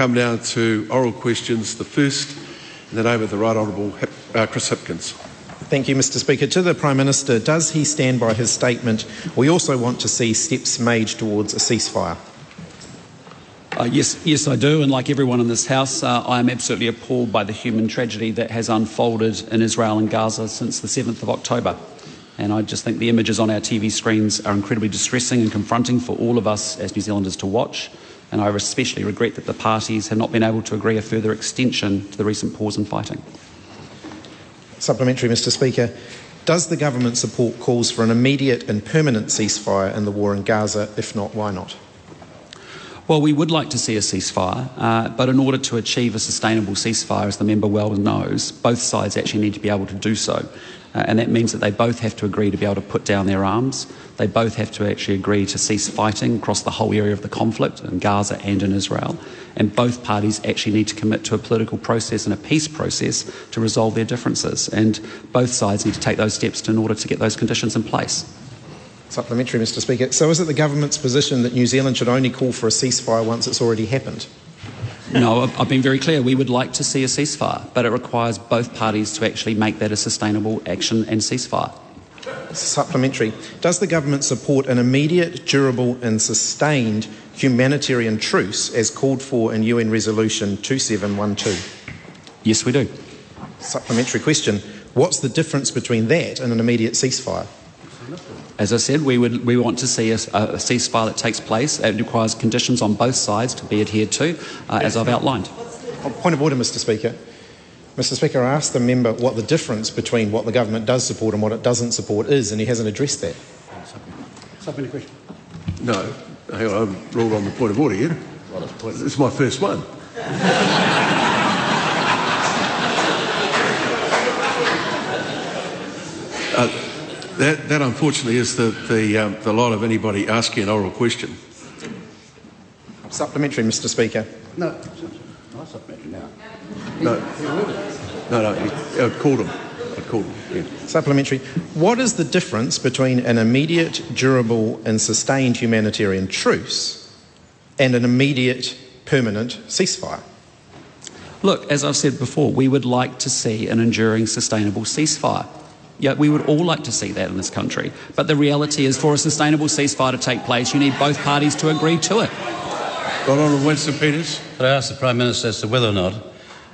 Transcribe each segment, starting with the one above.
come now to oral questions. The first, in the name of the Right Honourable uh, Chris Hipkins. Thank you, Mr. Speaker. To the Prime Minister, does he stand by his statement? We also want to see steps made towards a ceasefire. Uh, yes, yes, I do. And like everyone in this House, uh, I am absolutely appalled by the human tragedy that has unfolded in Israel and Gaza since the 7th of October. And I just think the images on our TV screens are incredibly distressing and confronting for all of us as New Zealanders to watch. And I especially regret that the parties have not been able to agree a further extension to the recent pause in fighting. Supplementary, Mr. Speaker. Does the government support calls for an immediate and permanent ceasefire in the war in Gaza? If not, why not? Well, we would like to see a ceasefire, uh, but in order to achieve a sustainable ceasefire, as the member well knows, both sides actually need to be able to do so. Uh, and that means that they both have to agree to be able to put down their arms. They both have to actually agree to cease fighting across the whole area of the conflict in Gaza and in Israel. And both parties actually need to commit to a political process and a peace process to resolve their differences. And both sides need to take those steps in order to get those conditions in place. Supplementary, Mr. Speaker. So, is it the government's position that New Zealand should only call for a ceasefire once it's already happened? No, I've been very clear. We would like to see a ceasefire, but it requires both parties to actually make that a sustainable action and ceasefire. Supplementary. Does the government support an immediate, durable, and sustained humanitarian truce as called for in UN Resolution 2712? Yes, we do. Supplementary question. What's the difference between that and an immediate ceasefire? As I said, we, would, we want to see a, a ceasefire that takes place. It requires conditions on both sides to be adhered to, uh, as I've outlined. Oh, point of order, Mr. Speaker. Mr. Speaker, I asked the member what the difference between what the government does support and what it doesn't support is, and he hasn't addressed that. Supplementary question. No, hang on, I'm ruled on the point of order yet. Well, it's my first one. uh, that, that unfortunately is the, the, um, the lot of anybody asking an oral question. Supplementary, Mr. Speaker. No, no supplementary now. No, no, no, uh, I called him. I called him. Yeah. Supplementary. What is the difference between an immediate, durable, and sustained humanitarian truce and an immediate, permanent ceasefire? Look, as I've said before, we would like to see an enduring, sustainable ceasefire. Yeah, we would all like to see that in this country. But the reality is, for a sustainable ceasefire to take place, you need both parties to agree to it. Right Honourable Winston Peters. Could I ask the Prime Minister as to whether or not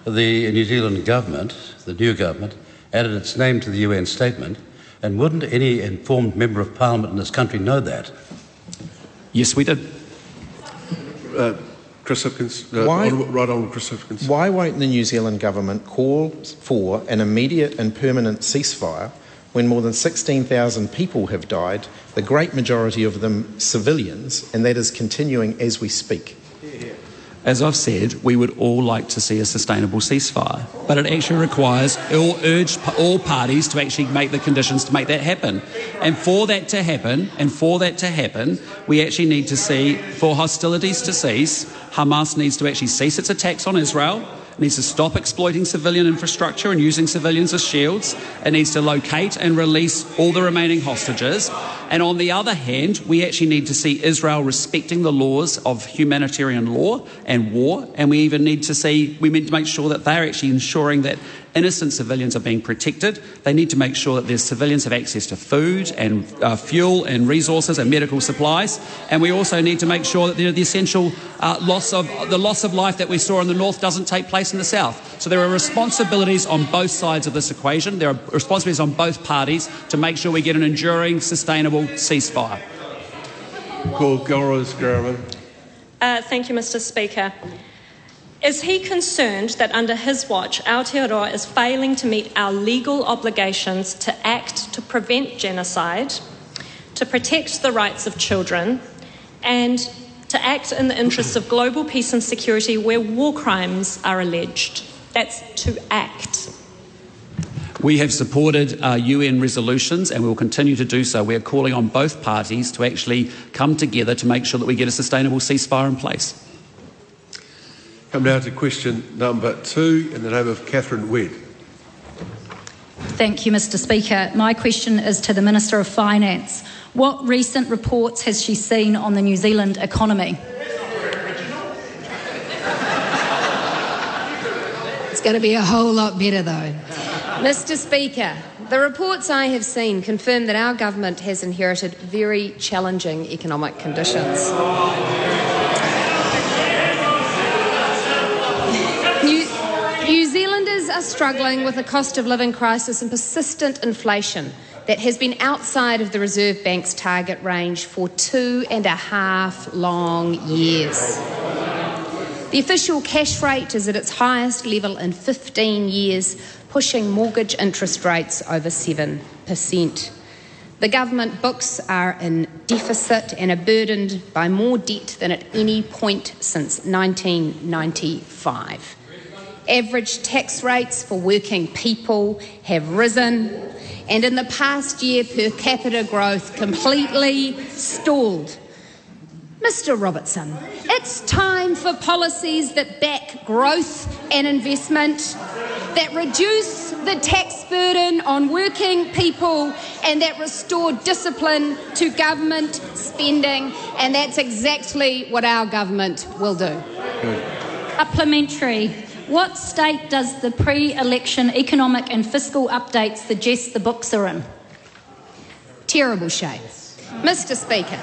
the New Zealand government, the new government, added its name to the UN statement, and wouldn't any informed member of Parliament in this country know that? Yes, we did. Uh, Chris Hipkins, uh, why, right on Chris Hipkins. Why won't the New Zealand government call for an immediate and permanent ceasefire when more than 16,000 people have died, the great majority of them civilians, and that is continuing as we speak? As I've said, we would all like to see a sustainable ceasefire, but it actually requires all urge all parties to actually make the conditions to make that happen. And for that to happen, and for that to happen, we actually need to see for hostilities to cease, Hamas needs to actually cease its attacks on Israel needs to stop exploiting civilian infrastructure and using civilians as shields. It needs to locate and release all the remaining hostages. And on the other hand, we actually need to see Israel respecting the laws of humanitarian law and war. And we even need to see, we need to make sure that they're actually ensuring that innocent civilians are being protected. They need to make sure that their civilians have access to food and uh, fuel and resources and medical supplies. And we also need to make sure that the, the essential uh, loss of the loss of life that we saw in the north doesn't take place in the south. So there are responsibilities on both sides of this equation. There are responsibilities on both parties to make sure we get an enduring, sustainable ceasefire. Call Ghahraman. Uh, thank you, Mr. Speaker. Is he concerned that under his watch, Aotearoa is failing to meet our legal obligations to act to prevent genocide, to protect the rights of children, and to act in the interests of global peace and security where war crimes are alleged? That's to act. We have supported uh, UN resolutions and we will continue to do so. We are calling on both parties to actually come together to make sure that we get a sustainable ceasefire in place. Come now to question number two in the name of Catherine Wedd. Thank you, Mr. Speaker. My question is to the Minister of Finance. What recent reports has she seen on the New Zealand economy? It's going to be a whole lot better, though. Mr. Speaker, the reports I have seen confirm that our government has inherited very challenging economic conditions. Are struggling with a cost of living crisis and persistent inflation that has been outside of the Reserve Bank's target range for two and a half long years. The official cash rate is at its highest level in 15 years, pushing mortgage interest rates over 7%. The government books are in deficit and are burdened by more debt than at any point since 1995. Average tax rates for working people have risen, and in the past year, per capita growth completely stalled. Mr. Robertson, it's time for policies that back growth and investment, that reduce the tax burden on working people, and that restore discipline to government spending. And that's exactly what our government will do. Good. Supplementary. What state does the pre election economic and fiscal update suggest the books are in? Terrible shape. Mr. Speaker,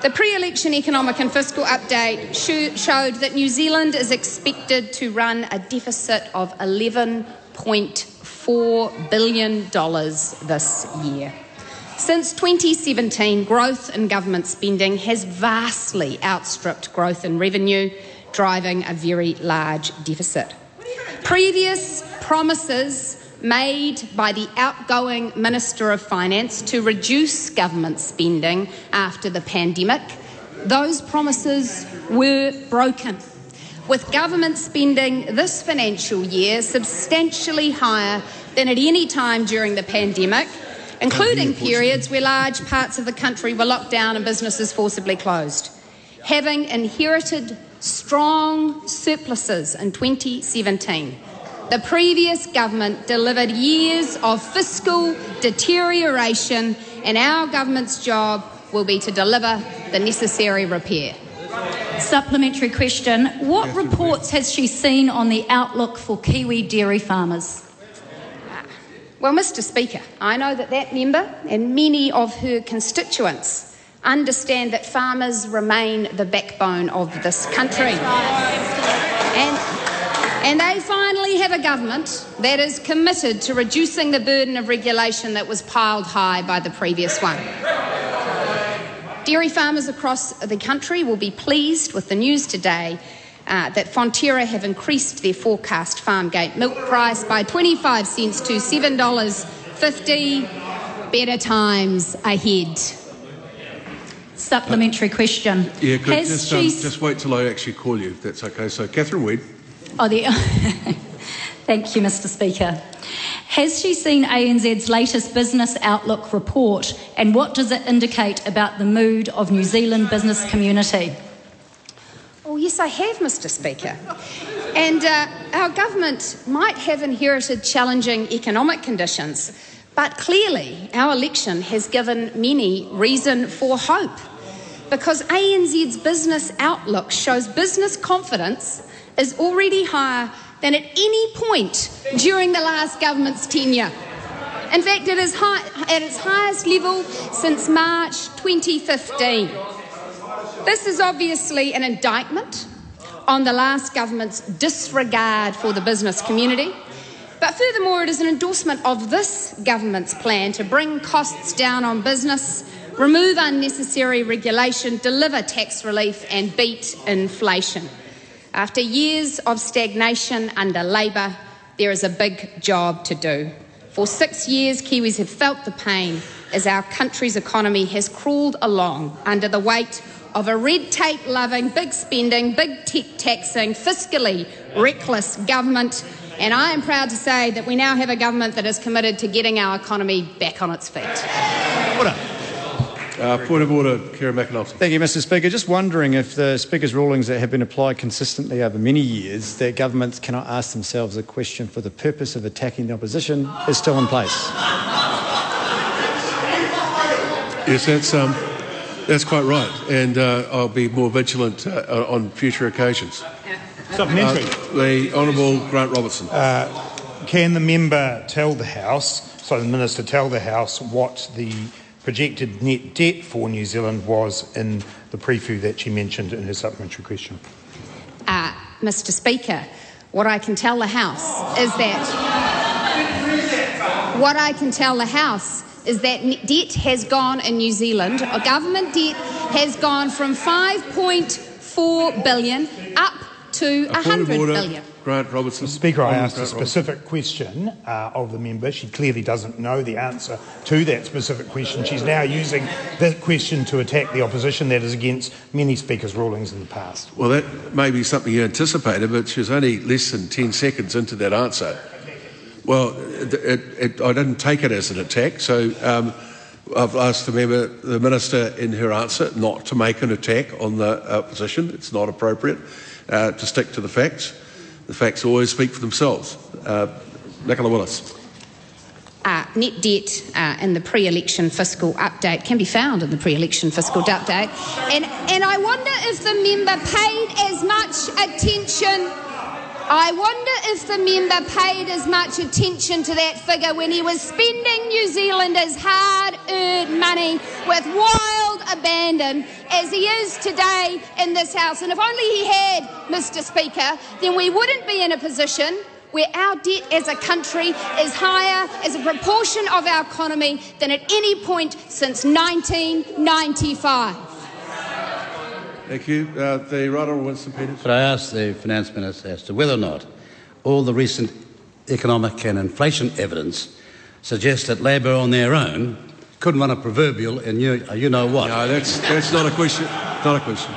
the pre election economic and fiscal update sh- showed that New Zealand is expected to run a deficit of $11.4 billion this year. Since 2017, growth in government spending has vastly outstripped growth in revenue, driving a very large deficit. Previous promises made by the outgoing Minister of Finance to reduce government spending after the pandemic, those promises were broken. With government spending this financial year substantially higher than at any time during the pandemic, including periods where large parts of the country were locked down and businesses forcibly closed. Having inherited strong surpluses in 2017, the previous government delivered years of fiscal deterioration, and our government's job will be to deliver the necessary repair. Supplementary question. What reports has she seen on the outlook for Kiwi dairy farmers? Well, Mr. Speaker, I know that that member and many of her constituents understand that farmers remain the backbone of this country. And, and they finally have a government that is committed to reducing the burden of regulation that was piled high by the previous one. Dairy farmers across the country will be pleased with the news today uh, that Fonterra have increased their forecast farm gate milk price by 25 cents to $7.50. Better times ahead. Supplementary question. Yeah, good. Has Just, um, she- just wait till I actually call you, if that's okay. So, Catherine Wedd. Oh, the... Thank you, Mr. Speaker. Has she seen ANZ's latest business outlook report and what does it indicate about the mood of New Zealand business community? Oh, yes, I have, Mr. Speaker. And uh, our government might have inherited challenging economic conditions, but clearly our election has given many reason for hope. Because ANZ's business outlook shows business confidence is already higher than at any point during the last government's tenure. In fact, it is high, at its highest level since March 2015. This is obviously an indictment on the last government's disregard for the business community. But furthermore, it is an endorsement of this government's plan to bring costs down on business, remove unnecessary regulation, deliver tax relief, and beat inflation. After years of stagnation under Labor, there is a big job to do. For six years, Kiwis have felt the pain as our country's economy has crawled along under the weight of a red tape loving, big spending, big tech taxing, fiscally reckless government. And I am proud to say that we now have a government that is committed to getting our economy back on its feet. Order. Uh, point of order, Kieran McAnulty. Thank you, Mr. Speaker. Just wondering if the Speaker's rulings that have been applied consistently over many years that governments cannot ask themselves a question for the purpose of attacking the opposition is still in place. Yes, that's, um, that's quite right. And uh, I'll be more vigilant uh, on future occasions. Supplementary. Uh, the Honourable Grant Robertson. Can the member tell the House, so the Minister tell the House, what the projected net debt for New Zealand was in the preview that she mentioned in her supplementary question? Uh, Mr. Speaker, what I can tell the House is that. What I can tell the House is that net debt has gone in New Zealand, or government debt has gone from 5.4 billion up to A 100 order. billion. Grant Robertson. The Speaker, I Honourable asked a Grant Robertson. specific question uh, of the member. She clearly doesn't know the answer to that specific question. She's now using that question to attack the opposition that is against many Speaker's rulings in the past. Well, that may be something you anticipated, but she's only less than 10 seconds into that answer. Well, it, it, it, I didn't take it as an attack, so um, I've asked the member, the minister, in her answer, not to make an attack on the opposition. It's not appropriate uh, to stick to the facts. The facts always speak for themselves. Uh, Nicola Willis. uh, net debt uh, in the pre-election fiscal update can be found in the pre-election fiscal update, and and I wonder if the member paid as much attention. I wonder if the member paid as much attention to that figure when he was spending New Zealanders' hard-earned money with wild abandon as he is today in this House. And if only he had, Mr Speaker, then we wouldn't be in a position where our debt as a country is higher as a proportion of our economy than at any point since 1995. Thank you. Uh, the Right Honourable Winston Peters. Could I ask the Finance Minister as to whether or not all the recent economic and inflation evidence suggests that Labor on their own couldn't run a proverbial and you, uh, you know what? No, that's, that's not a question. Not a question.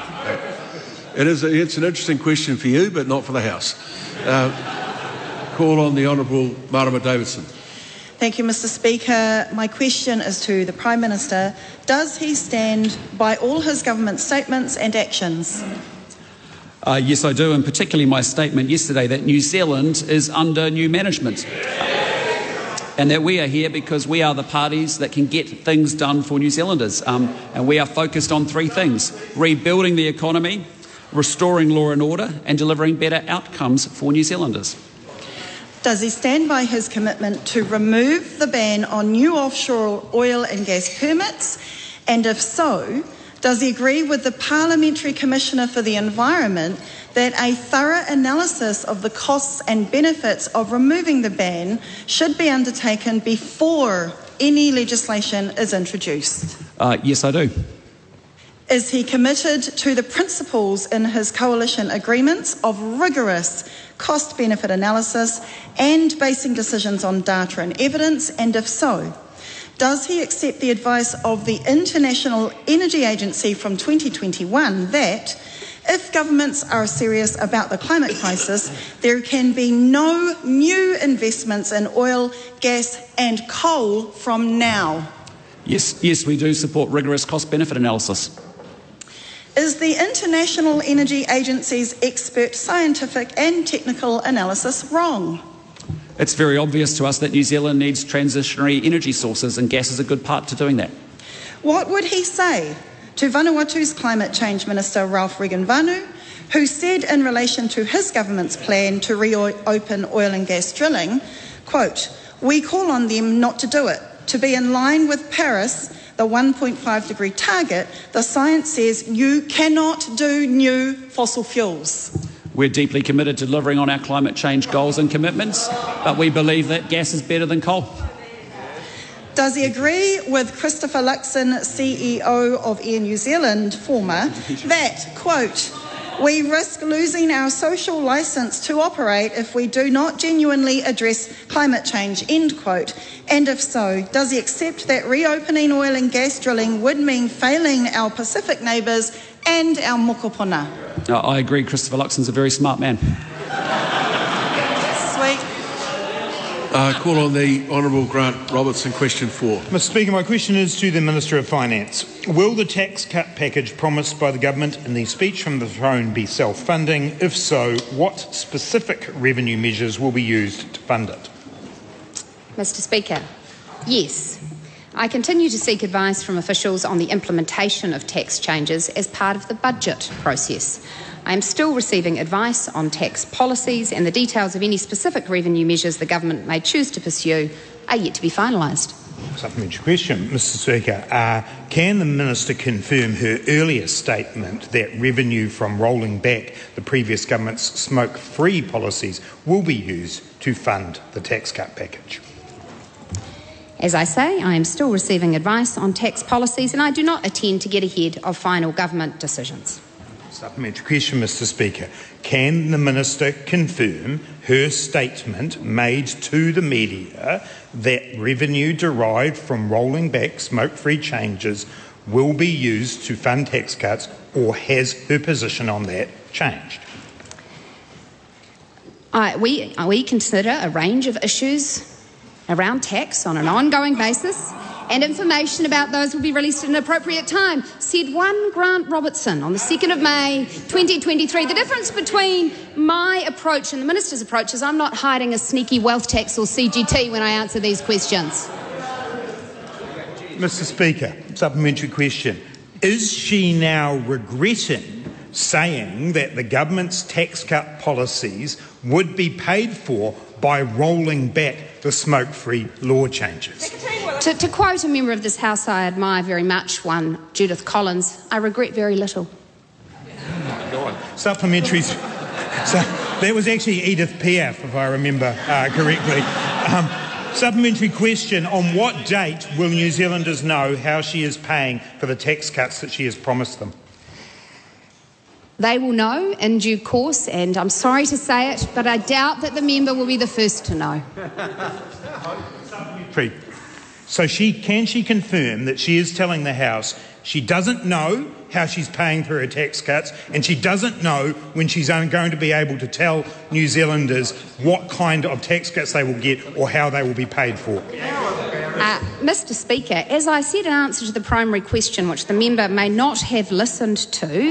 It is a, it's an interesting question for you, but not for the House. Uh, call on the Honourable Marama Davidson. Thank you, Mr. Speaker. My question is to the Prime Minister. Does he stand by all his government statements and actions? Uh, yes, I do, and particularly my statement yesterday that New Zealand is under new management. And that we are here because we are the parties that can get things done for New Zealanders. Um, and we are focused on three things rebuilding the economy, restoring law and order, and delivering better outcomes for New Zealanders. Does he stand by his commitment to remove the ban on new offshore oil and gas permits? And if so, does he agree with the Parliamentary Commissioner for the Environment that a thorough analysis of the costs and benefits of removing the ban should be undertaken before any legislation is introduced? Uh, yes, I do. Is he committed to the principles in his coalition agreements of rigorous cost benefit analysis and basing decisions on data and evidence? And if so, does he accept the advice of the International Energy Agency from 2021 that if governments are serious about the climate crisis, there can be no new investments in oil, gas, and coal from now? Yes, yes, we do support rigorous cost benefit analysis. Is the International Energy Agency's expert scientific and technical analysis wrong? It's very obvious to us that New Zealand needs transitionary energy sources, and gas is a good part to doing that. What would he say to Vanuatu's Climate Change Minister Ralph Regenvanu, who said in relation to his government's plan to reopen oil and gas drilling, quote, we call on them not to do it, to be in line with Paris, the 1.5 degree target, the science says you cannot do new fossil fuels. We're deeply committed to delivering on our climate change goals and commitments, but we believe that gas is better than coal. Does he agree with Christopher Luxon, CEO of Air New Zealand, former, that, quote, we risk losing our social licence to operate if we do not genuinely address climate change, end quote. And if so, does he accept that reopening oil and gas drilling would mean failing our Pacific neighbours and our mokopuna? I agree, Christopher Luxon's a very smart man. Sweet. Uh, call on the Honourable Grant Robertson, question four. Mr. Speaker, my question is to the Minister of Finance. Will the tax cut package promised by the government in the speech from the throne be self funding? If so, what specific revenue measures will be used to fund it? Mr. Speaker, yes. I continue to seek advice from officials on the implementation of tax changes as part of the budget process. I am still receiving advice on tax policies, and the details of any specific revenue measures the government may choose to pursue are yet to be finalised. Supplementary question, Mr Speaker. Uh, can the Minister confirm her earlier statement that revenue from rolling back the previous government's smoke free policies will be used to fund the tax cut package? As I say, I am still receiving advice on tax policies, and I do not intend to get ahead of final government decisions. Supplementary question, Mr Speaker. Can the Minister confirm her statement made to the media that revenue derived from rolling back smoke free changes will be used to fund tax cuts, or has her position on that changed? Uh, we, we consider a range of issues around tax on an ongoing basis, and information about those will be released at an appropriate time, said one Grant Robertson on the 2nd of May 2023. The difference between my approach and the Minister's approach is I'm not hiding a sneaky wealth tax or CGT when I answer these questions. Mr Speaker, supplementary question. Is she now regretting saying that the government's tax cut policies would be paid for by rolling back the smoke free law changes? To, to quote a member of this House I admire very much, one Judith Collins, I regret very little. Supplementaries. So that was actually Edith Piaf, if I remember uh, correctly. Um, supplementary question On what date will New Zealanders know how she is paying for the tax cuts that she has promised them? They will know in due course, and I'm sorry to say it, but I doubt that the member will be the first to know. Supplementary. So she can she confirm that she is telling the House she doesn't know how she's paying for her tax cuts, and she doesn't know when she's going to be able to tell New Zealanders what kind of tax cuts they will get or how they will be paid for. Uh, Mr. Speaker, as I said in answer to the primary question, which the member may not have listened to,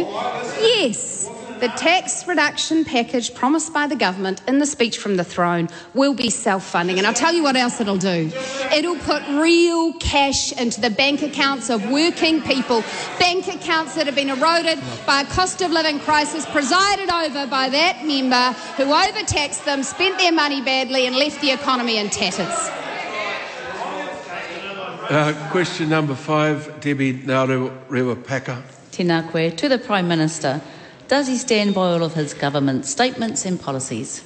yes, the tax reduction package promised by the government in the speech from the throne will be self funding. And I'll tell you what else it'll do it'll put real cash into the bank accounts of working people, bank accounts that have been eroded by a cost of living crisis presided over by that member who overtaxed them, spent their money badly, and left the economy in tatters. Uh, question number five, Debbie Ngarewa-Packer. Tēnā koe. To the Prime Minister, does he stand by all of his government statements and policies?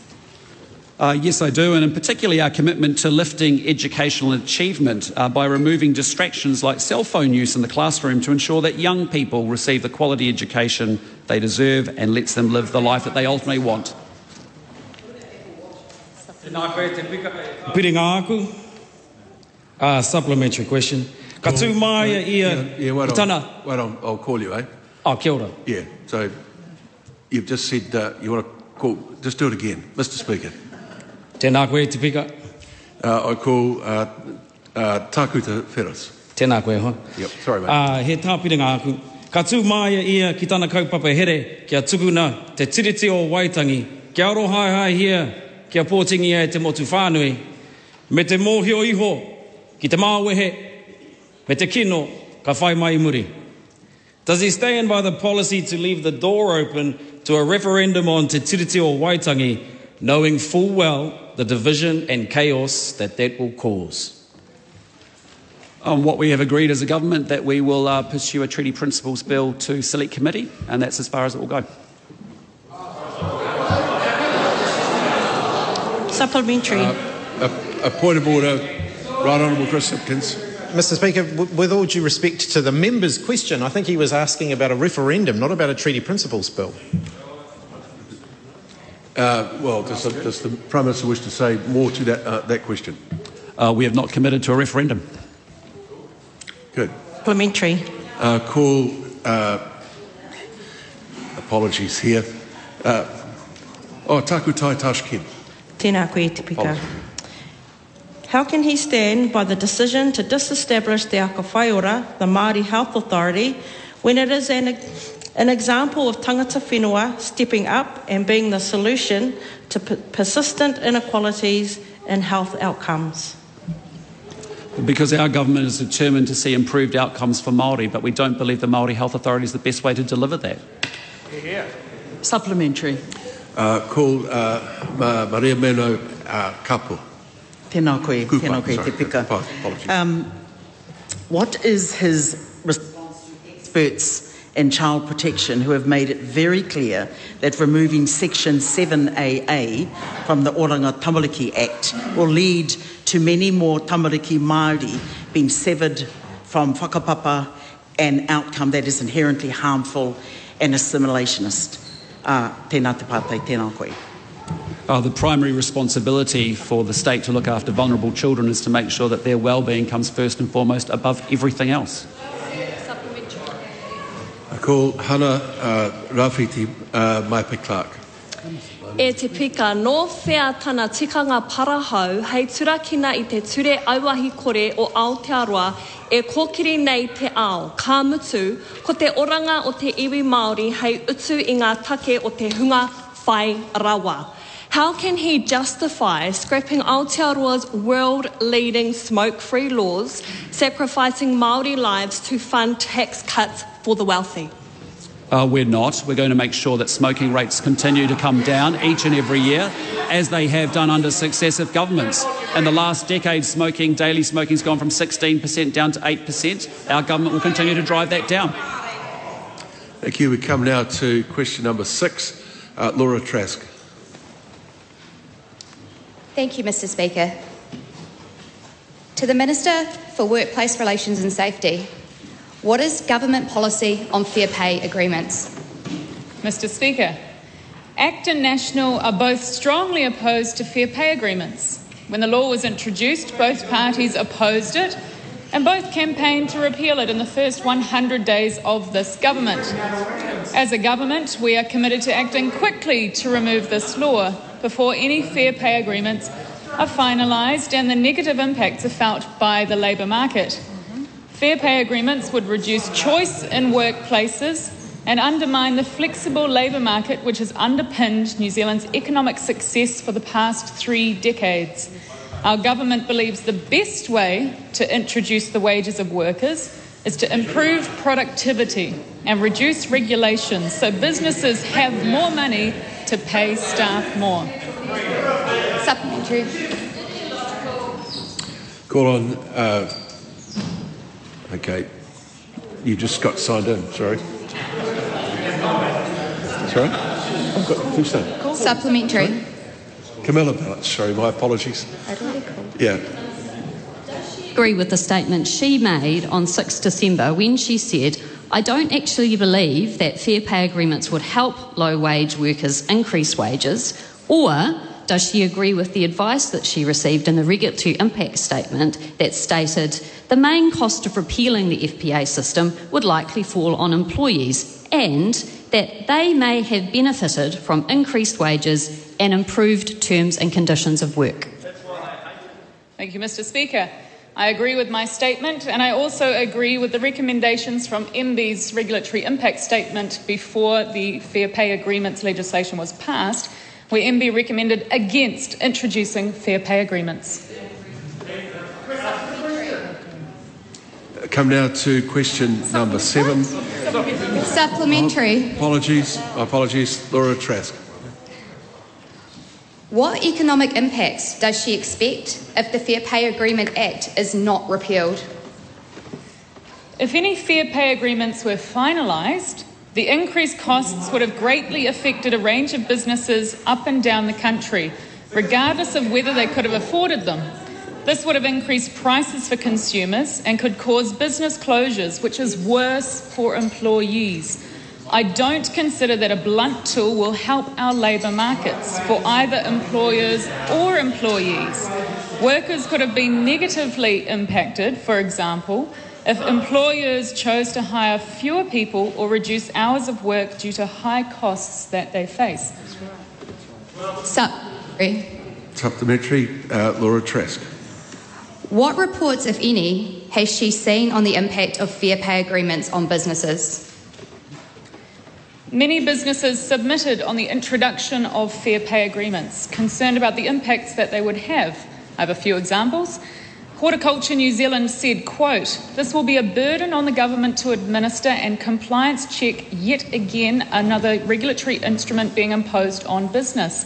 Uh, yes, I do, and in particularly our commitment to lifting educational achievement uh, by removing distractions like cell phone use in the classroom to ensure that young people receive the quality education they deserve and lets them live the life that they ultimately want. Piringa aku. Uh, supplementary question. Ka tū mai ia Yeah, yeah wait, on, wait on, I'll call you, eh? Oh, kia ora. Yeah, so you've just said uh, you want to call, just do it again. Mr Speaker. Tēnā koe te pika. Uh, I call uh, uh, Takuta Ferris. Tēnā koe hoa. Yep, sorry mate. Uh, he tā piringa aku. Ka tū mai ia ki tana kaupapa here kia tukuna te tiriti o Waitangi. Kia aro hai hai hia kia pōtingi e te motu whānui. Me te mōhio iho ki te māwehe me te kino ka whai mai muri. Does he stand by the policy to leave the door open to a referendum on Te Tiriti o Waitangi, knowing full well the division and chaos that that will cause? On what we have agreed as a government that we will uh, pursue a treaty principles bill to select committee, and that's as far as it will go. Supplementary. Uh, a, a point of order, Right Honourable Chris Hipkins. Mr. Speaker, w- with all due respect to the member's question, I think he was asking about a referendum, not about a treaty principles bill. Uh, well, does the, does the Prime Minister wish to say more to that, uh, that question? Uh, we have not committed to a referendum. Good. Supplementary. Uh, call, uh, apologies here. Uh, oh, Takutai Tarsh Kemp. Tēnā koe te pika. How can he stand by the decision to disestablish Te Aka Whaiora, the Māori Health Authority, when it is an, an example of tangata whenua stepping up and being the solution to p- persistent inequalities in health outcomes? Because our government is determined to see improved outcomes for Māori, but we don't believe the Māori Health Authority is the best way to deliver that. Supplementary. Uh, call uh, Ma- Mariameno uh, Kapu. Tēnā koe, Kupa, tēnā koe, sorry. te pika. Apologies. Um, what is his response to experts in child protection who have made it very clear that removing Section 7AA from the Oranga Tamariki Act will lead to many more Tamariki Māori being severed from whakapapa, an outcome that is inherently harmful and assimilationist? Uh, tēnā te pātai, tēnā koe. Uh, the primary responsibility for the state to look after vulnerable children is to make sure that their well-being comes first and foremost above everything else. Call Hannah uh, Rafiti uh, Maipe Clark. E te pika, no whea tana tikanga parahau, hei turakina i te ture auahi kore o Aotearoa e kōkiri nei te ao, ka mutu, ko te oranga o te iwi Māori hei utu i ngā take o te hunga whai rawa. How can he justify scrapping Aotearoa's world-leading smoke-free laws, sacrificing Māori lives to fund tax cuts for the wealthy? Uh, we're not. We're going to make sure that smoking rates continue to come down each and every year, as they have done under successive governments. In the last decade, smoking, daily smoking, has gone from 16% down to 8%. Our government will continue to drive that down. Thank you. We come now to question number six. Uh, Laura Trask. Thank you, Mr. Speaker. To the Minister for Workplace Relations and Safety, what is government policy on fair pay agreements? Mr. Speaker, ACT and National are both strongly opposed to fair pay agreements. When the law was introduced, both parties opposed it and both campaigned to repeal it in the first 100 days of this government. As a government, we are committed to acting quickly to remove this law before any fair pay agreements are finalised and the negative impacts are felt by the labour market. Fair pay agreements would reduce choice in workplaces and undermine the flexible labour market which has underpinned New Zealand's economic success for the past three decades. Our government believes the best way to introduce the wages of workers is to improve productivity and reduce regulations so businesses have more money to pay staff more. Supplementary. Call on. Uh, okay. You just got signed in. Sorry. Sorry? I've got who's that? Supplementary. Camilla Belich. Sorry, my apologies. Yeah. agree with the statement she made on 6 December when she said, I don't actually believe that fair pay agreements would help low wage workers increase wages, or does she agree with the advice that she received in the regulatory impact statement that stated the main cost of repealing the FPA system would likely fall on employees and that they may have benefited from increased wages and improved terms and conditions of work? Thank you, Mr. Speaker. I agree with my statement, and I also agree with the recommendations from MBIE's regulatory impact statement before the Fair Pay Agreements legislation was passed, where MB recommended against introducing fair pay agreements. Come now to question number seven. Supplementary. Apologies. Apologies. Laura Trask. What economic impacts does she expect if the Fair Pay Agreement Act is not repealed? If any fair pay agreements were finalised, the increased costs would have greatly affected a range of businesses up and down the country, regardless of whether they could have afforded them. This would have increased prices for consumers and could cause business closures, which is worse for employees. I don't consider that a blunt tool will help our labour markets for either employers or employees. Workers could have been negatively impacted, for example, if employers chose to hire fewer people or reduce hours of work due to high costs that they face. Supplementary. Supplementary. Uh, Laura Trask. What reports, if any, has she seen on the impact of fair pay agreements on businesses? Many businesses submitted on the introduction of fair pay agreements, concerned about the impacts that they would have. I have a few examples. Horticulture New Zealand said, quote, this will be a burden on the government to administer and compliance check yet again another regulatory instrument being imposed on business.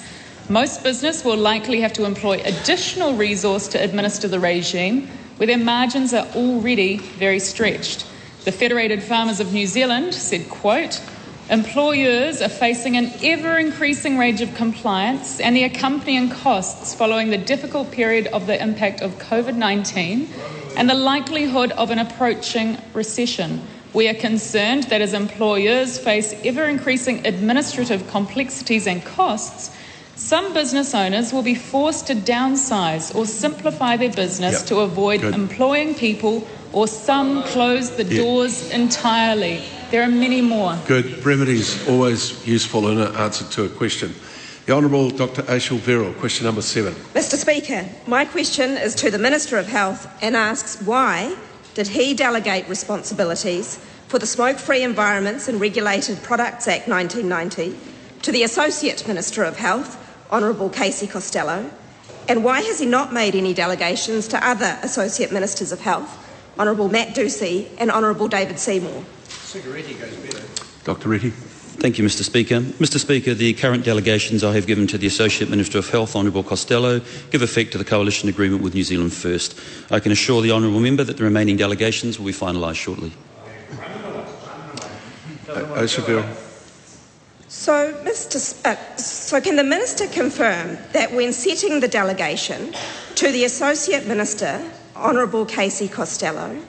Most business will likely have to employ additional resource to administer the regime where their margins are already very stretched. The Federated Farmers of New Zealand said, quote, Employers are facing an ever increasing range of compliance and the accompanying costs following the difficult period of the impact of COVID 19 and the likelihood of an approaching recession. We are concerned that as employers face ever increasing administrative complexities and costs, some business owners will be forced to downsize or simplify their business Yep. to avoid Good. employing people, or some close the Yeah. doors entirely. There are many more. Good. Brevity is always useful in an answer to a question. The Honourable Dr. Ayesha Verrall, question number seven. Mr Speaker, my question is to the Minister of Health and asks why did he delegate responsibilities for the Smoke Free Environments and Regulated Products Act 1990 to the Associate Minister of Health, Honourable Casey Costello, and why has he not made any delegations to other Associate Ministers of Health, Honourable Matt Doocey and Honourable David Seymour? Dr. Reti. Thank you, Mr. Speaker. Mr. Speaker, the current delegations I have given to the Associate Minister of Health, Honourable Costello, give effect to the coalition agreement with New Zealand First. I can assure the Honourable Member that the remaining delegations will be finalised shortly. Ayesha So, Mr. S- uh, so can the minister confirm that when setting the delegation to the Associate Minister, Honourable Casey Costello,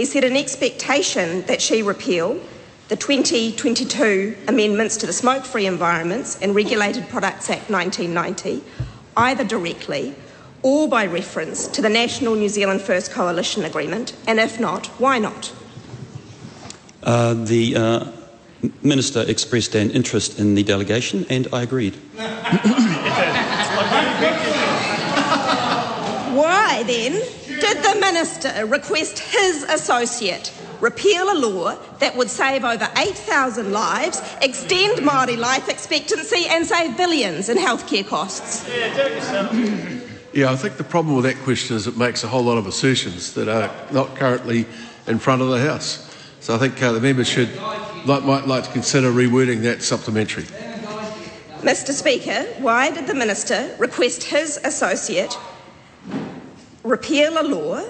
he set an expectation that she repeal the 2022 amendments to the Smoke Free Environments and Regulated Products Act 1990, either directly or by reference to the National New Zealand First Coalition Agreement, and if not, why not? Uh, the uh, Minister expressed an interest in the delegation and I agreed. Why then did the minister request his associate repeal a law that would save over 8,000 lives, extend Māori life expectancy, and save billions in healthcare costs? Yeah, I think the problem with that question is it makes a whole lot of assertions that are not currently in front of the House. So I think uh, the members should like, might like to consider rewording that supplementary. Mr. Speaker, why did the minister request his associate repeal a law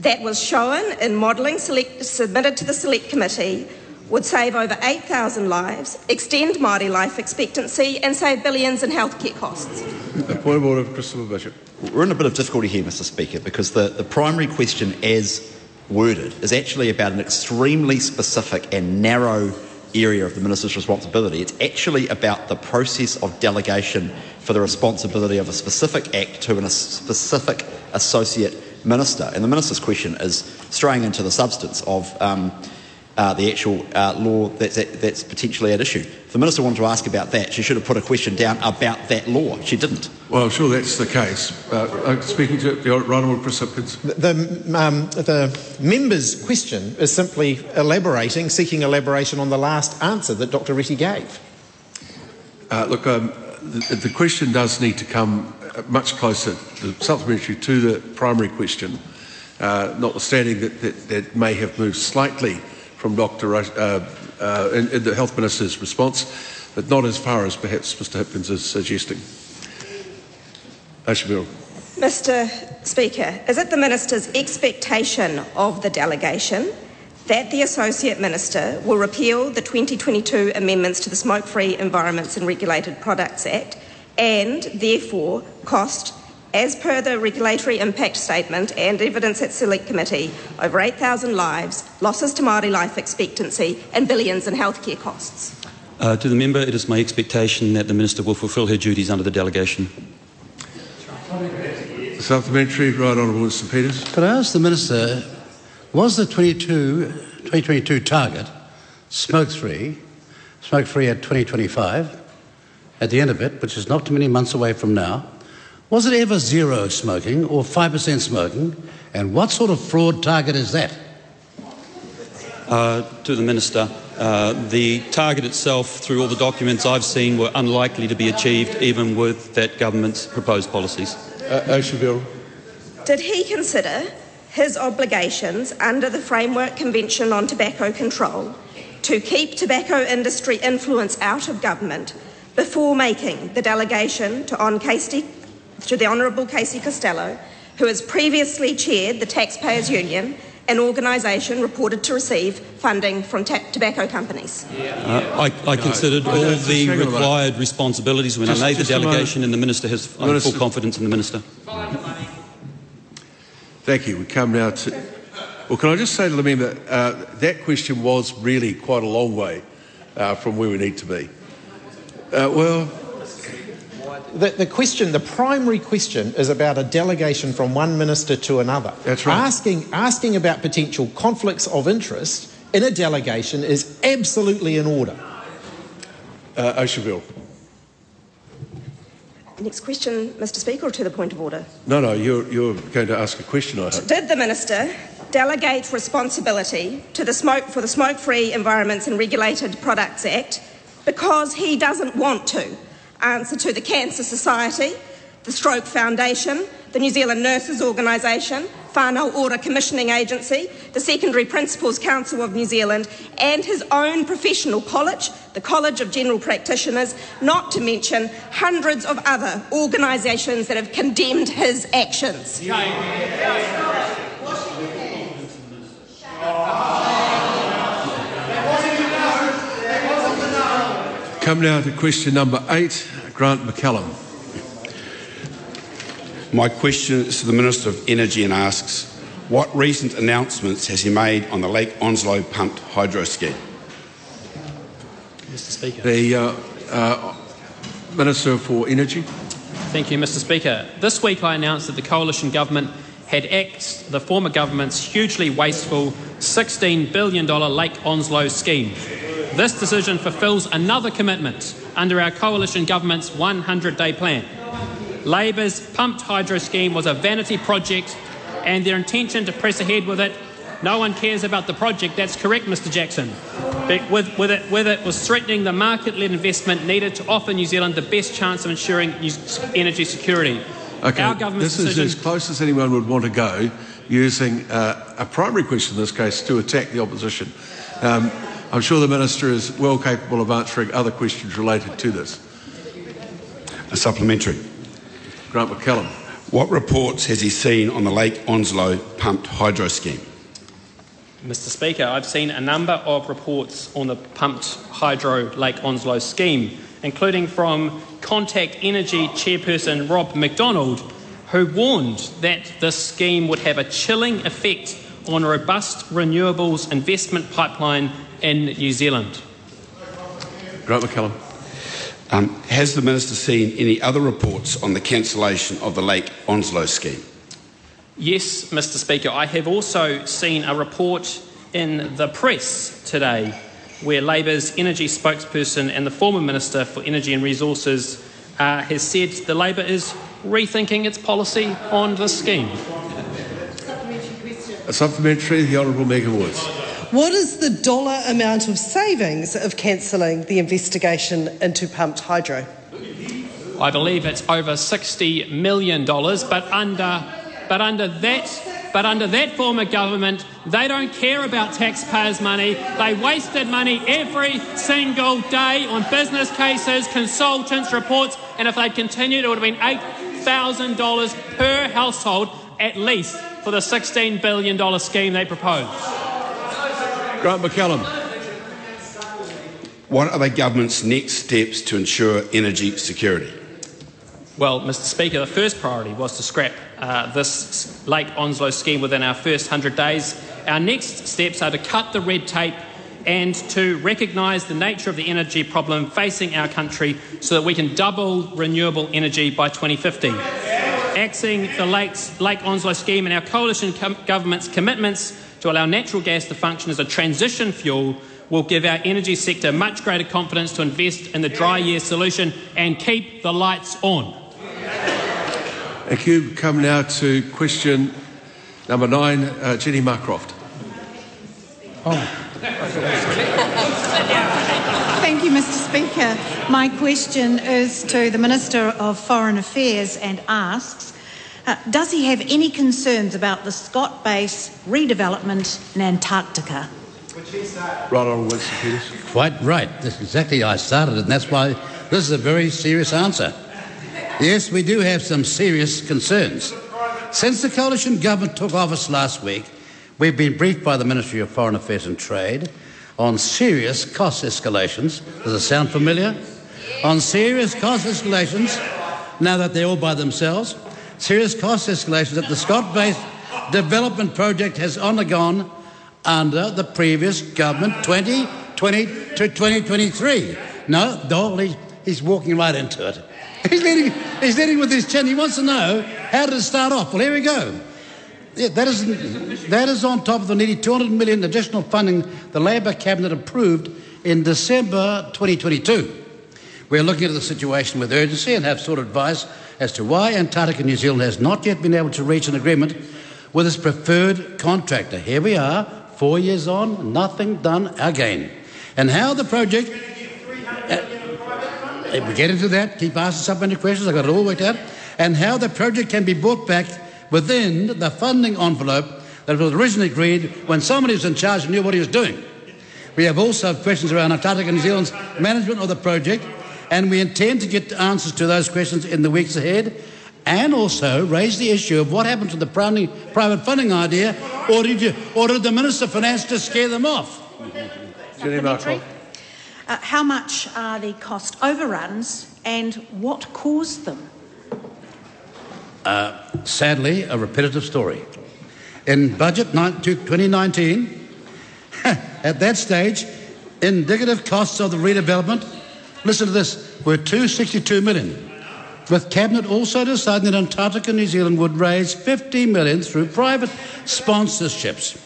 that was shown in modelling select, submitted to the Select Committee would save over 8,000 lives, extend Māori life expectancy, and save billions in healthcare costs? The point of order, Christopher Bishop. We're in a bit of difficulty here, Mr. Speaker, because the, the primary question, as worded, is actually about an extremely specific and narrow area of the Minister's responsibility. It's actually about the process of delegation for the responsibility of a specific act to a specific associate minister. And the Minister's question is straying into the substance of um, uh, the actual uh, law that's, that's potentially at issue. If the Minister wanted to ask about that, she should have put a question down about that law. She didn't. Well, I'm sure that's the case. Uh, uh, speaking to the Right Honourable Chris The, um, the member's question is simply elaborating, seeking elaboration on the last answer that Dr. Reti gave. Uh, look, um, the, the question does need to come much closer, the supplementary to the primary question, uh, notwithstanding that, that that may have moved slightly from Dr. Uh, uh, in, in the Health Minister's response, but not as far as perhaps Mr. Hipkins is suggesting. Ayesha Verrall. Mr. Speaker, is it the Minister's expectation of the delegation that the Associate Minister will repeal the 2022 amendments to the Smoke Free Environments and Regulated Products Act and therefore cost, as per the regulatory impact statement and evidence at Select Committee, over 8,000 lives, losses to Māori life expectancy, and billions in healthcare costs? Uh, to the member, it is my expectation that the Minister will fulfil her duties under the delegation. Supplementary, Right Honourable Winston Peters. Could I ask the Minister, was the 22, 2022 target smoke free, smoke free at 2025, at the end of it, which is not too many months away from now, was it ever zero smoking or 5% smoking? And what sort of fraud target is that? Uh, to the Minister, uh, the target itself, through all the documents I've seen, were unlikely to be achieved even with that government's proposed policies. Uh, Ayesha Verrall. Did he consider his obligations under the Framework Convention on Tobacco Control to keep tobacco industry influence out of government before making the delegation to, on Casey, to the Honourable Casey Costello, who has previously chaired the Taxpayers Union, an organisation reported to receive funding from ta- tobacco companies. Uh, I, I considered all just the hang on required responsibilities when Just- I made the just a moment. delegation, and the minister has I have Minister- full confidence in the minister. Thank you. We come now to. Well, can I just say to the member, uh, that question was really quite a long way uh, from where we need to be. Uh, well, The, the question, the primary question, is about a delegation from one minister to another. That's right. Asking, asking about potential conflicts of interest in a delegation is absolutely in order. uh, Ayesha Verrall. Next question, Mr. Speaker, or to the point of order. No, no, you're, you're going to ask a question, I hope. Did the minister delegate responsibility to the smoke for the Smoke Free Environments and Regulated Products Act because he doesn't want to answer to the Cancer Society, the Stroke Foundation, the New Zealand Nurses Organisation, Whānau Ora Commissioning Agency, the Secondary Principals Council of New Zealand, and his own professional college, the College of General Practitioners, not to mention hundreds of other organisations that have condemned his actions. Come now to question number eight, Grant McCallum. My question is to the Minister of Energy and asks, what recent announcements has he made on the Lake Onslow pumped hydro scheme? Mr. Speaker. The uh, uh, Minister for Energy. Thank you, Mr. Speaker. This week I announced that the coalition government had axed the former government's hugely wasteful $16 billion Lake Onslow scheme. This decision fulfills another commitment under our coalition government's 100 day plan. Labor's pumped hydro scheme was a vanity project and their intention to press ahead with it. No one cares about the project, that's correct, Mr. Jackson. But with, with, it, with it was threatening the market led investment needed to offer New Zealand the best chance of ensuring energy security. Okay, Our government's this is decision- as close as anyone would want to go using uh, a primary question in this case to attack the opposition. Um, I'm sure the Minister is well capable of answering other questions related to this. A supplementary. Grant McCallum. What reports has he seen on the Lake Onslow pumped hydro scheme? Mr. Speaker, I've seen a number of reports on the pumped hydro Lake Onslow scheme, including from Contact Energy chairperson Rob McDonald, who warned that this scheme would have a chilling effect on a robust renewables investment pipeline in New Zealand. Grant McCallum. Um, has the Minister seen any other reports on the cancellation of the Lake Onslow scheme? Yes, Mr. Speaker, I have also seen a report in the press today where Labor's energy spokesperson and the former Minister for Energy and Resources uh, has said the Labor is rethinking its policy on this scheme. A supplementary, the Honourable Megan Woods. What is the dollar amount of savings of cancelling the investigation into pumped hydro? I believe it's over $60 million, but under, but under that. But under that former government, they don't care about taxpayers' money. They wasted money every single day on business cases, consultants, reports, and if they'd continued, it would have been $8,000 per household at least for the $16 billion scheme they proposed. Grant McCallum. What are the government's next steps to ensure energy security? Well, Mr. Speaker, the first priority was to scrap uh, this Lake Onslow scheme within our first 100 days. Our next steps are to cut the red tape and to recognise the nature of the energy problem facing our country so that we can double renewable energy by 2050. Axing the Lakes, Lake Onslow scheme and our coalition com- government's commitments to allow natural gas to function as a transition fuel will give our energy sector much greater confidence to invest in the dry year solution and keep the lights on. Thank you. Come now to question number nine, uh, Jenny Marcroft. Thank you, Mr. Speaker. My question is to the Minister of Foreign Affairs and asks Uh, does he have any concerns about the Scott base redevelopment in Antarctica? Right on, Winston Peters. Quite right. That's exactly how I started it, and that's why this is a very serious answer. Yes, we do have some serious concerns. Since the coalition government took office last week, we've been briefed by the Ministry of Foreign Affairs and Trade on serious cost escalations. Does it sound familiar? On serious cost escalations, now that they're all by themselves, serious cost escalations that the Scott based development project has undergone under the previous government 2020 to 2023. No, no he's, walking right into it. He's leading, he's leading with his chin. He wants to know how did it start off? Well, here we go. Yeah, that, is, that is on top of the nearly 200 million additional funding the Labor cabinet approved in December 2022. We are looking at the situation with urgency and have sought advice as to why Antarctica New Zealand has not yet been able to reach an agreement with its preferred contractor. Here we are, four years on, nothing done again. And how the project if we get into that, keep asking supplementary questions, I've got it all worked out, and how the project can be brought back within the funding envelope that was originally agreed when somebody was in charge and knew what he was doing. We have also questions around Antarctica New Zealand's management of the project, and we intend to get answers to those questions in the weeks ahead, and also raise the issue of what happened to the private funding idea, or did, you, or did the Minister of Finance just scare them off? Jenny Marcroft. Uh, how much are the cost overruns and what caused them? Uh, sadly, a repetitive story. In budget 2019, at that stage, indicative costs of the redevelopment, listen to this, were 262 million. With Cabinet also deciding that Antarctica New Zealand would raise 50 million through private sponsorships.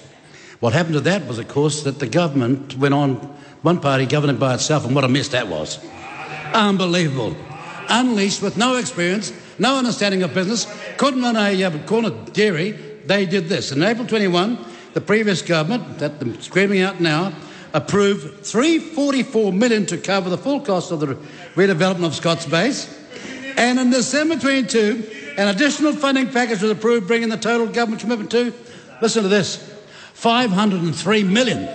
What happened to that was, of course, that the government went on one party governing by itself, and what a mess that was. Unbelievable. Unleashed with no experience, no understanding of business, couldn't run a uh, corner dairy. They did this. In April 21, the previous government, that I'm screaming out now, approved 344 million to cover the full cost of the redevelopment of Scott's Base. And in December 22, an additional funding package was approved, bringing the total government commitment to, listen to this, 503 million.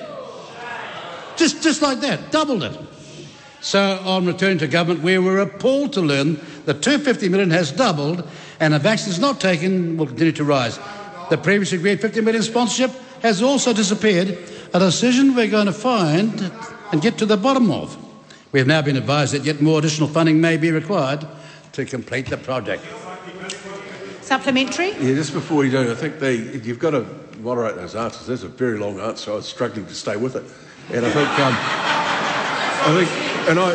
Just, just like that, doubled it. So, on returning to government, we were appalled to learn that 250 million has doubled and if actions not taken will continue to rise. The previously agreed 50 million sponsorship has also disappeared, a decision we're going to find and get to the bottom of. We have now been advised that yet more additional funding may be required to complete the project. Supplementary? Yeah, just before you do, I think they, you've got to moderate those answers. There's a very long answer. I was struggling to stay with it. And I think, um, I think, and I,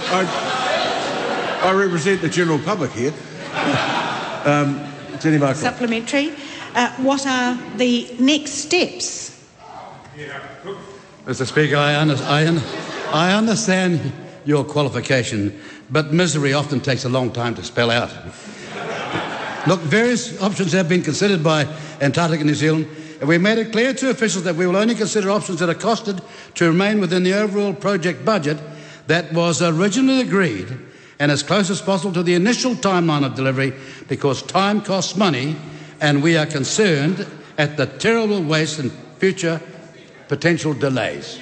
I, I, represent the general public here. um, Jenny Marcroft. Supplementary. Uh, what are the next steps? Mr. Speaker, I, under, I, I understand your qualification, but misery often takes a long time to spell out. Look, various options have been considered by Antarctica New Zealand and we made it clear to officials that we will only consider options that are costed to remain within the overall project budget that was originally agreed and as close as possible to the initial timeline of delivery because time costs money and we are concerned at the terrible waste and future potential delays.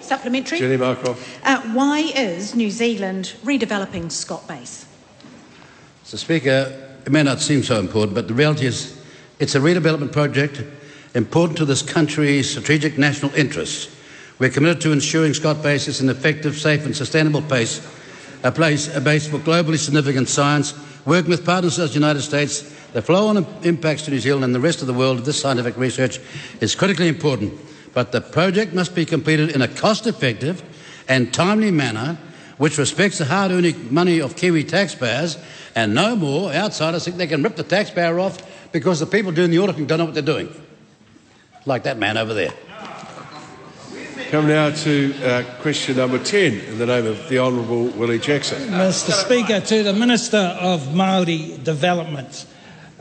Supplementary. Jenny Marcroft. Uh, why is New Zealand redeveloping Scott Base? Mr. Speaker, it may not seem so important, but the reality is it's a redevelopment project important to this country's strategic national interests. We're committed to ensuring Scott Base is an effective, safe, and sustainable place, a place, a base for globally significant science, working with partners such as the United States. The flow on impacts to New Zealand and the rest of the world of this scientific research is critically important, but the project must be completed in a cost effective and timely manner which respects the hard earned money of Kiwi taxpayers, and no more outsiders think they can rip the taxpayer off because the people doing the auditing don't know what they're doing like that man over there. Come now to uh, question number 10 in the name of the Honourable Willie Jackson. Mr Speaker, to the Minister of Māori Development.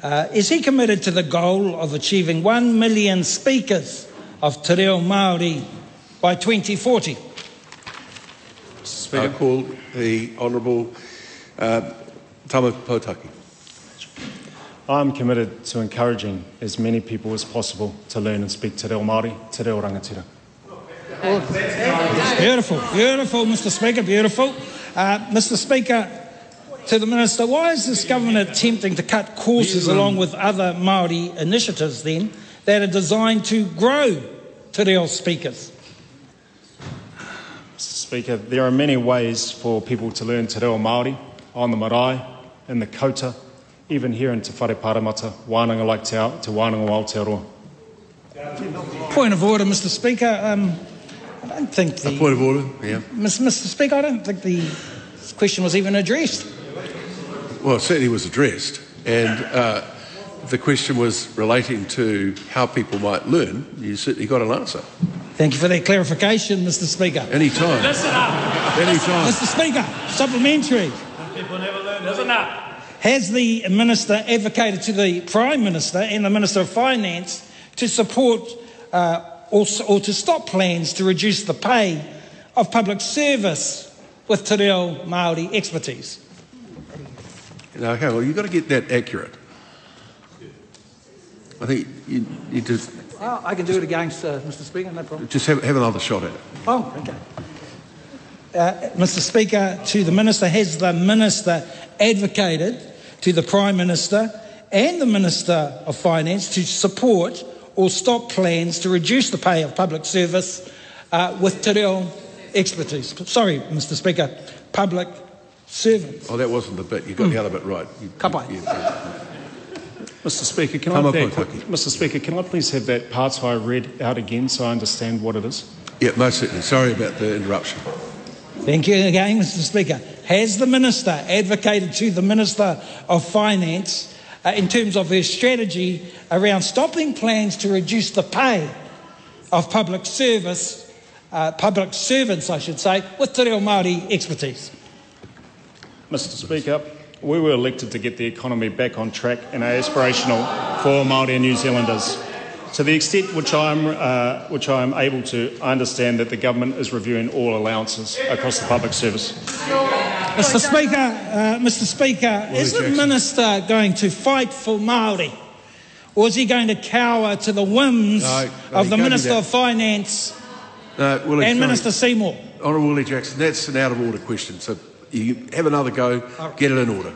Uh, is he committed to the goal of achieving 1 million speakers of Te Reo Māori by 2040? Speaker, I call the Honourable uh, Tama Potaka. I'm committed to encouraging as many people as possible to learn and speak Te Reo Māori, Te Reo Rangatira. Beautiful, beautiful, Mr. Speaker, beautiful. Uh, Mr. Speaker, to the Minister, why is this government attempting to cut courses along with other Māori initiatives then that are designed to grow Te Reo speakers? Mr Speaker, there are many ways for people to learn Te Reo Māori on the marae, in the kota, even here in Te Whare Pāremata, Wānanga like Te, Ao- Te Wānanga o Aotearoa. Point of order, Mr. Speaker. Um, I don't think the. A point of order, yeah. Mr. Speaker, I don't think the question was even addressed. Well, it certainly was addressed, and uh, the question was relating to how people might learn. You certainly got an answer. Thank you for that clarification, Mr. Speaker. Any time. Listen up. Any time. Mr. Speaker, supplementary. People never learn, listen up. Has the Minister advocated to the Prime Minister and the Minister of Finance to support uh, or, or to stop plans to reduce the pay of public service with Te Reo Māori expertise? Now, okay, well, you've got to get that accurate. I think you need to Oh, I can do it against uh, Mr. Speaker, no problem. just have, have another shot at it. Oh, okay. Uh, Mr. Speaker, to the Minister, has the Minister advocated to the Prime Minister and the Minister of Finance to support or stop plans to reduce the pay of public service uh, with Te Reo expertise? Sorry, Mr. Speaker, public servants. Oh, that wasn't the bit. You got the other bit right. You, Kapai. you- you- Mr Speaker, can I Come have up that, with Mr Speaker, can I please have that pātai read out again so I understand what it is? yeah, most certainly. Sorry about the interruption. Thank you again, Mr. Speaker. Has the Minister advocated to the Minister of Finance uh, in terms of her strategy around stopping plans to reduce the pay of public service, uh, public servants, I should say, with Te Reo Māori expertise? Mr Speaker, we were elected to get the economy back on track and are aspirational for Māori and New Zealanders. To the extent which I am, uh, which I am able to, I understand that the government is reviewing all allowances across the public service. Mr. Speaker, uh, Mr. Speaker, is the Minister going to fight for Māori? Or is he going to cower to the whims No, no, of the Minister of Finance No, Willie, and sorry. Minister Seymour? Honourable Willie Jackson, that's an out of order question. So you have another go, get it in order.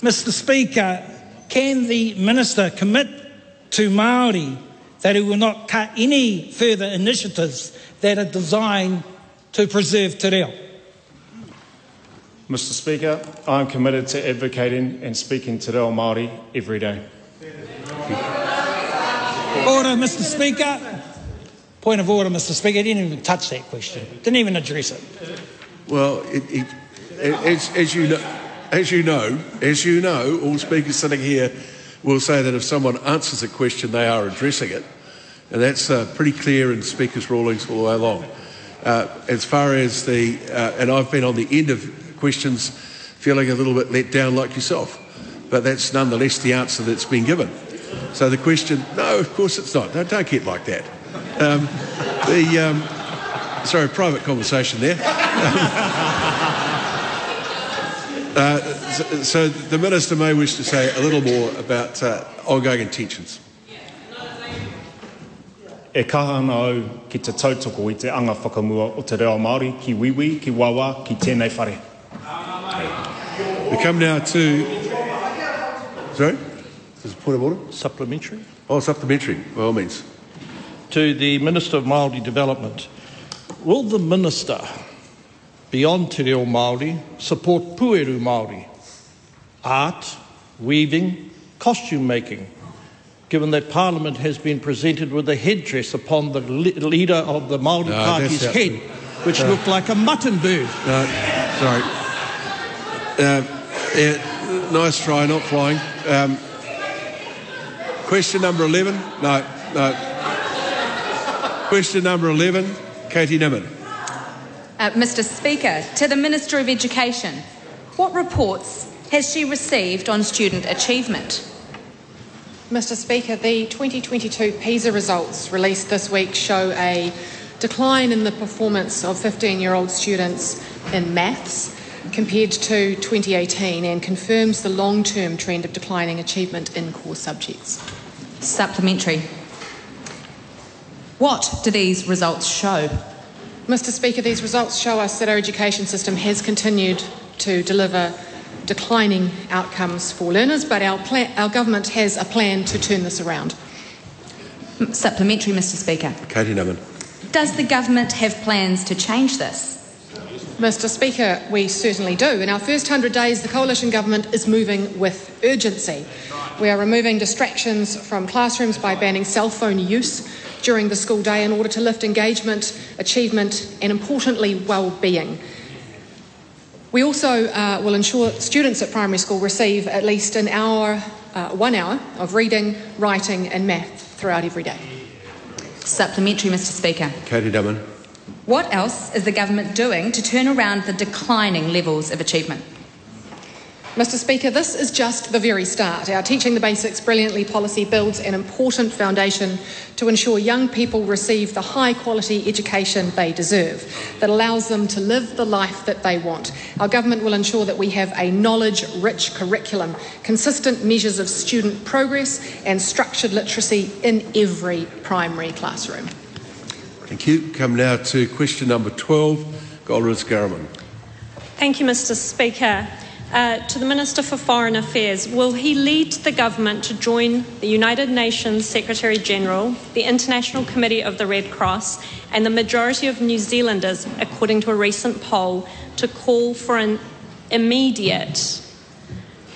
Mr. Speaker, can the Minister commit to Māori that he will not cut any further initiatives that are designed to preserve Te Reo? Mr Speaker, I am committed to advocating and speaking Te Reo Māori every day. Order, Mr. Speaker. Point of order, Mr. Speaker. He didn't even touch that question. Didn't even address it. Well, it, it, as, as, you know, as you know, as you know, all speakers sitting here will say that if someone answers a question, they are addressing it, and that's uh, pretty clear in speakers' rulings all the way along. Uh, as far as the, uh, and I've been on the end of questions, feeling a little bit let down like yourself, but that's nonetheless the answer that's been given. So the question, no, of course it's not. No, don't get like that. Um, the um, sorry, private conversation there. Uh, so, so the minister may wish to say a little more about uh, ongoing intentions. E kaha ana au ki te tautoko i te anga whakamua o te reo Māori, ki wiwi, ki wawa, ki tēnei whare. We come now to. Sorry? Is it point of order? Supplementary. Oh, supplementary, by all means. To the Minister of Māori Development. Will the Minister, beyond Te Reo Māori, support pueru Māori? Art, weaving, costume making, given that Parliament has been presented with a headdress upon the le- leader of the Māori No, Party's head, which no. looked like a mutton bird. No, sorry. Uh, yeah, nice try, not flying. Um, question number 11? No, no. Question number 11, Katie Nimon. Uh, Mr. Speaker, to the Minister of Education, what reports has she received on student achievement? Mr. Speaker, the 2022 PISA results released this week show a decline in the performance of 15 year old students in maths. compared to 2018 and confirms the long term trend of declining achievement in core subjects. Supplementary. What do these results show? Mr. Speaker, these results show us that our education system has continued to deliver declining outcomes for learners, but our, plan, our government has a plan to turn this around. Supplementary, Mr. Speaker. Katie Nimon. Does the government have plans to change this? Mr. Speaker, we certainly do. In our first 100 days, the coalition government is moving with urgency. We are removing distractions from classrooms by banning cell phone use during the school day in order to lift engagement, achievement, and importantly, well-being. We also uh, will ensure students at primary school receive at least an hour, uh, one hour of reading, writing, and math throughout every day. Supplementary, Mr. Speaker. Katie Nimon. What else is the government doing to turn around the declining levels of achievement? Mr. Speaker, this is just the very start. Our Teaching the Basics Brilliantly policy builds an important foundation to ensure young people receive the high quality education they deserve that allows them to live the life that they want. Our government will ensure that we have a knowledge rich curriculum, consistent measures of student progress, and structured literacy in every primary classroom. Thank you. Come now to question number 12, Golriz Ghahraman. Thank you, Mr. Speaker. Uh, to the Minister for Foreign Affairs, will he lead the government to join the United Nations Secretary General, the International Committee of the Red Cross, and the majority of New Zealanders, according to a recent poll, to call for an immediate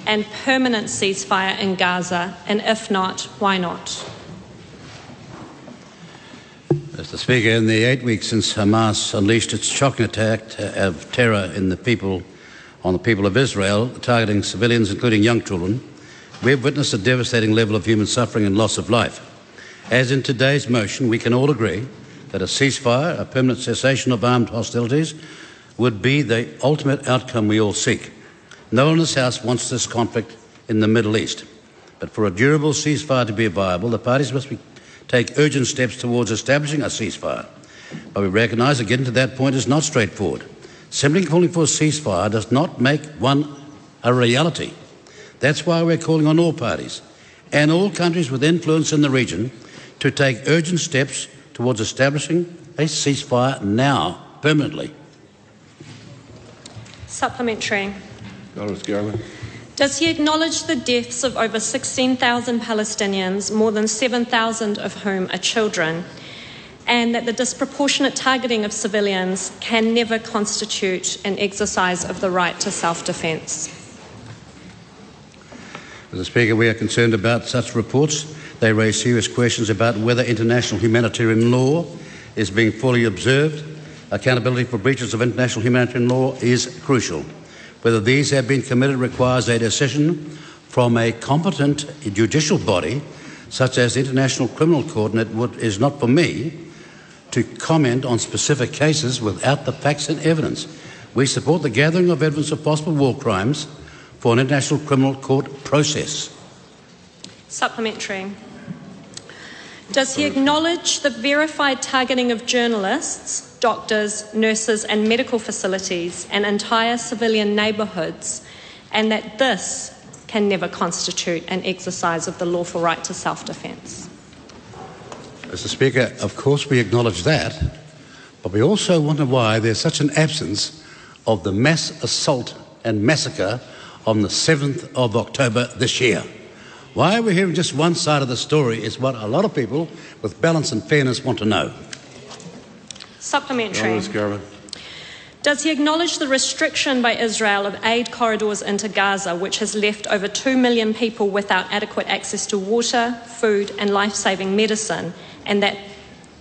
and permanent ceasefire in Gaza? And if not, why not? Mr. Speaker, in the eight weeks since Hamas unleashed its shocking attack of terror in the people on the people of Israel, targeting civilians, including young children, we have witnessed a devastating level of human suffering and loss of life. As in today's motion, we can all agree that a ceasefire, a permanent cessation of armed hostilities, would be the ultimate outcome we all seek. No one in this House wants this conflict in the Middle East. But for a durable ceasefire to be viable, the parties must be, take urgent steps towards establishing a ceasefire. But we recognise that getting to that point is not straightforward. Simply calling for a ceasefire does not make one a reality. That's why we're calling on all parties and all countries with influence in the region to take urgent steps towards establishing a ceasefire now, permanently. Supplementary. Golriz Ghahraman. Does he acknowledge the deaths of over 16,000 Palestinians, more than 7,000 of whom are children? And that the disproportionate targeting of civilians can never constitute an exercise of the right to self defence. Mr. Speaker, we are concerned about such reports. They raise serious questions about whether international humanitarian law is being fully observed. Accountability for breaches of international humanitarian law is crucial. Whether these have been committed requires a decision from a competent judicial body, such as the International Criminal Court, and it is not for me to comment on specific cases without the facts and evidence. We support the gathering of evidence of possible war crimes for an international criminal court process. Supplementary. Does he acknowledge the verified targeting of journalists, doctors, nurses, and medical facilities and entire civilian neighbourhoods, and that this can never constitute an exercise of the lawful right to self defence? Mr. Speaker, of course we acknowledge that, but we also wonder why there's such an absence of the mass assault and massacre on the 7th of October this year. Why we're hearing just one side of the story is what a lot of people with balance and fairness want to know. Supplementary. Does he acknowledge the restriction by Israel of aid corridors into Gaza, which has left over 2 million people without adequate access to water, food, and life saving medicine, and that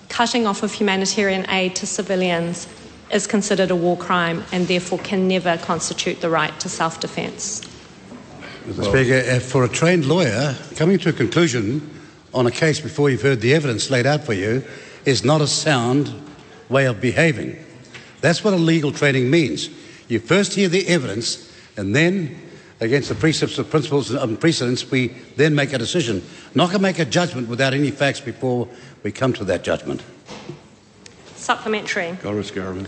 cutting off of humanitarian aid to civilians is considered a war crime and therefore can never constitute the right to self defence. Mr. Speaker, uh, for a trained lawyer, coming to a conclusion on a case before you've heard the evidence laid out for you is not a sound way of behaving. That's what a legal training means. You first hear the evidence, and then, against the precepts of principles and precedents, we then make a decision. Not to make a judgment without any facts before we come to that judgment. Supplementary. Golriz Ghahraman.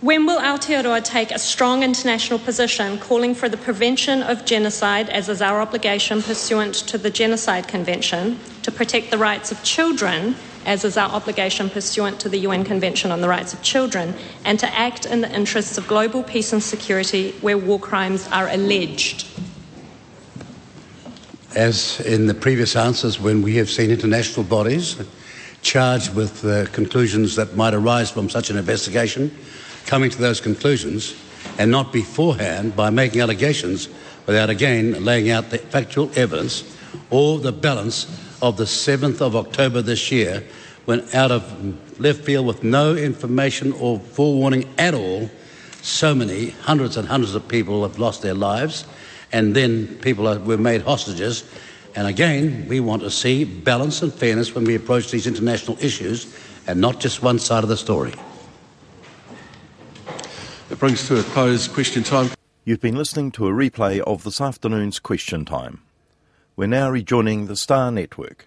When will Aotearoa take a strong international position calling for the prevention of genocide, as is our obligation pursuant to the Genocide Convention, to protect the rights of children, as is our obligation pursuant to the UN Convention on the Rights of Children, and to act in the interests of global peace and security where war crimes are alleged? As in the previous answers, when we have seen international bodies charged with the conclusions that might arise from such an investigation, coming to those conclusions and not beforehand by making allegations without again laying out the factual evidence or the balance of the 7th of October this year when out of left field with no information or forewarning at all so many hundreds and hundreds of people have lost their lives and then people are, were made hostages and again we want to see balance and fairness when we approach these international issues and not just one side of the story It brings to a close question time. You've been listening to a replay of this afternoon's question time. We're now rejoining the Star Network.